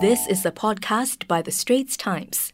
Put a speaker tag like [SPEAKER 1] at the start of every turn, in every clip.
[SPEAKER 1] This is a podcast by The Straits Times.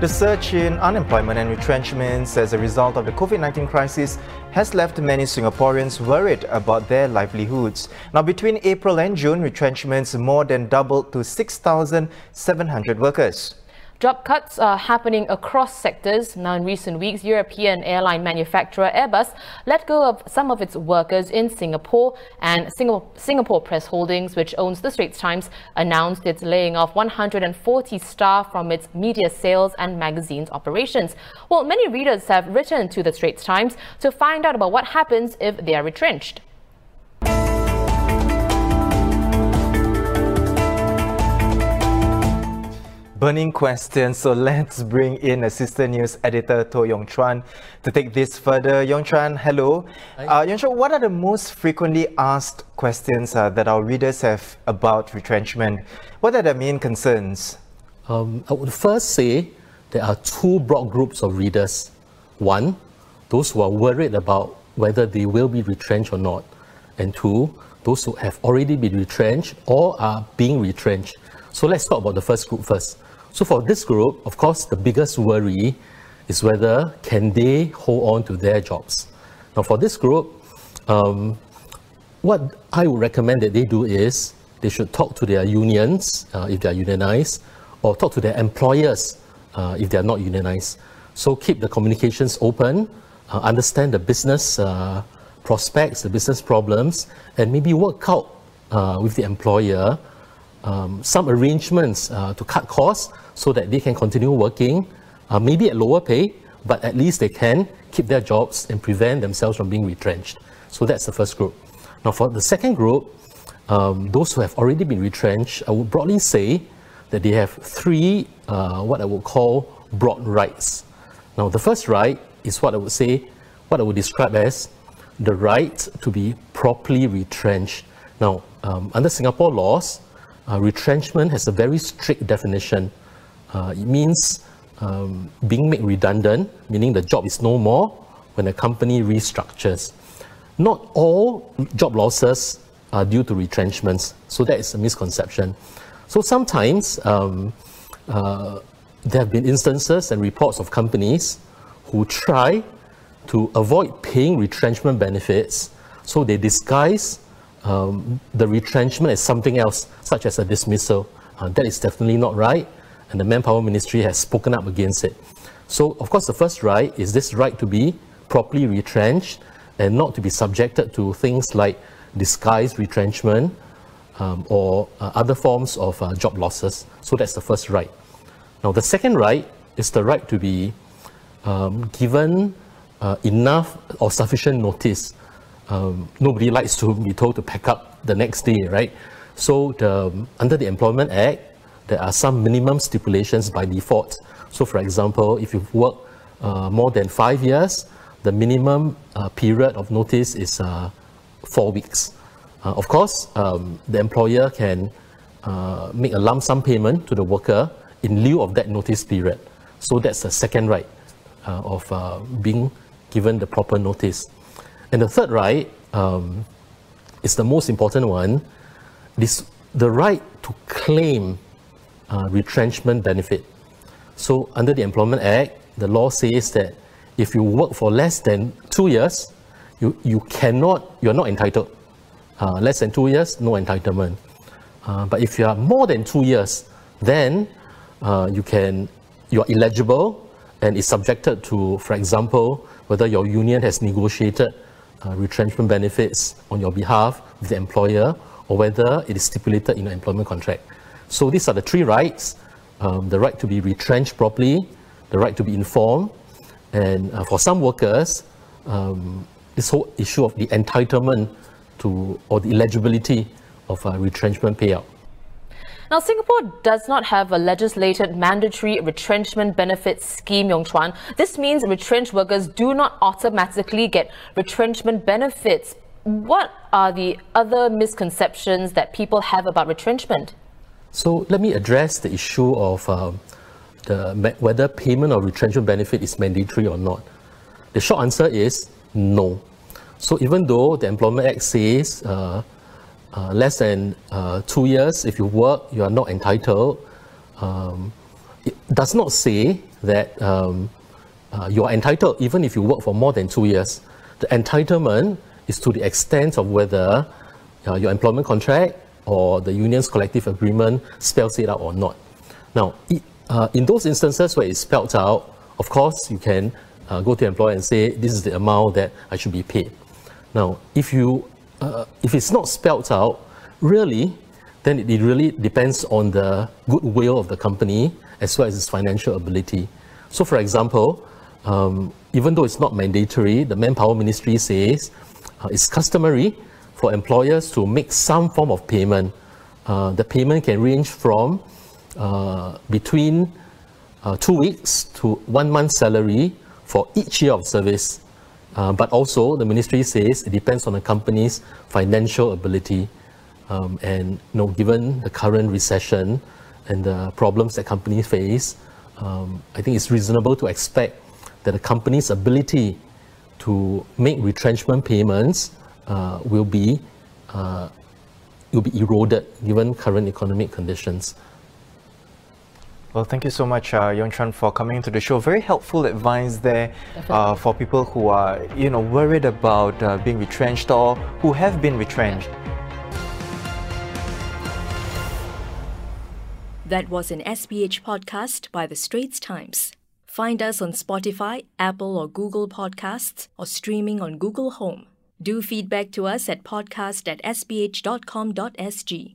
[SPEAKER 2] The surge in unemployment and retrenchments as a result of the COVID 19 crisis has left many Singaporeans worried about their livelihoods. Now, between April and June, retrenchments more than doubled to 6,700 workers.
[SPEAKER 3] Job cuts are happening across sectors. Now, in recent weeks, European airline manufacturer Airbus let go of some of its workers in Singapore, and Singapore, Press Holdings, which owns the Straits Times, announced it's laying off 140 staff from its media sales and magazines operations. Well, many readers have written to the Straits Times to find out about what happens if they are retrenched.
[SPEAKER 2] Burning question. So let's bring in Assistant News Editor Toh Yong Chuan to take this further. Yong Chuan, hello. Uh, Yong Chuan, what are the most frequently asked questions uh, that our readers have about retrenchment? What are the main concerns?
[SPEAKER 4] Um, I would first say there are two broad groups of readers. One, those who are worried about whether they will be retrenched or not. And two, those who have already been retrenched or are being retrenched. So let's talk about the first group first. So for this group, of course, the biggest worry is whether can they hold on to their jobs. Now for this group, um, what I would recommend that they do is they should talk to their unions uh, if they are unionized, or talk to their employers uh, if they are not unionized. So keep the communications open, uh, understand the business uh, prospects, the business problems, and maybe work out uh, with the employer um, some arrangements uh, to cut costs so that they can continue working, uh, maybe at lower pay, but at least they can keep their jobs and prevent themselves from being retrenched. So that's the first group. Now, for the second group, um, those who have already been retrenched, I would broadly say that they have three, uh, what I would call broad rights. Now, the first right is what I would say, what I would describe as the right to be properly retrenched. Now, um, under Singapore laws, uh, retrenchment has a very strict definition. Uh, it means um, being made redundant, meaning the job is no more when a company restructures. Not all job losses are due to retrenchments, so that is a misconception. So sometimes um, uh, there have been instances and reports of companies who try to avoid paying retrenchment benefits, so they disguise um, the retrenchment as something else, such as a dismissal. Uh, that is definitely not right, and the Manpower Ministry has spoken up against it. So, of course, the first right is this right to be properly retrenched and not to be subjected to things like disguised retrenchment um, or uh, other forms of uh, job losses. So, that's the first right. Now, the second right is the right to be um, given uh, enough or sufficient notice um, nobody likes to be told to pack up the next day, right? So the, under the Employment Act, there are some minimum stipulations by default. So for example, if you've worked uh, more than five years, the minimum uh, period of notice is uh, four weeks. Uh, of course, um, the employer can uh, make a lump sum payment to the worker in lieu of that notice period. So that's the second right uh, of being given the proper notice. And the third right um, is the most important one, this, the right to claim uh, retrenchment benefit. So under the Employment Act, the law says that if you work for less than two years, you, you cannot, you're not entitled. Uh, less than two years, no entitlement. Uh, but if you are more than two years, then uh, you can, you're eligible and is subjected to, for example, whether your union has negotiated uh, retrenchment benefits on your behalf with the employer or whether it is stipulated in an employment contract. So these are the three rights um, the right to be retrenched properly, the right to be informed, and uh, for some workers, um, this whole issue of the entitlement to or the eligibility of a retrenchment payout.
[SPEAKER 3] Now, Singapore does not have a legislated mandatory retrenchment benefit scheme, Yong Chuan. This means retrenched workers do not automatically get retrenchment benefits. What are the other misconceptions that people have about retrenchment?
[SPEAKER 4] So let me address the issue of uh, the, whether payment of retrenchment benefit is mandatory or not. The short answer is no. So even though the Employment Act says uh, uh, less than uh, two years, if you work, you are not entitled. Um, it does not say that um, uh, you are entitled even if you work for more than two years. The entitlement is to the extent of whether uh, your employment contract or the union's collective agreement spells it out or not. Now, it, uh, in those instances where it's spelled out, of course, you can uh, go to the employer and say, this is the amount that I should be paid. Now, if, you, uh, if it's not spelled out, really, then it really depends on the goodwill of the company as well as its financial ability. So, for example, um, even though it's not mandatory, the Manpower Ministry says uh, it's customary for employers to make some form of payment. Uh, the payment can range from uh, between uh, two weeks to one month's salary for each year of service. Uh, but also, the ministry says it depends on the company's financial ability. Um, and you know, given the current recession and the problems that companies face, um, I think it's reasonable to expect that a company's ability to make retrenchment payments uh, will be uh, will be eroded given current economic conditions.
[SPEAKER 2] Well, thank you so much, uh, Yong Chuan, for coming into the show. Very helpful advice there uh, for people who are, you know, worried about uh, being retrenched or who have been retrenched.
[SPEAKER 1] That was an SPH podcast by The Straits Times. Find us on Spotify, Apple or Google Podcasts, or streaming on Google Home. Do feedback to us at podcast at sph.com.sg.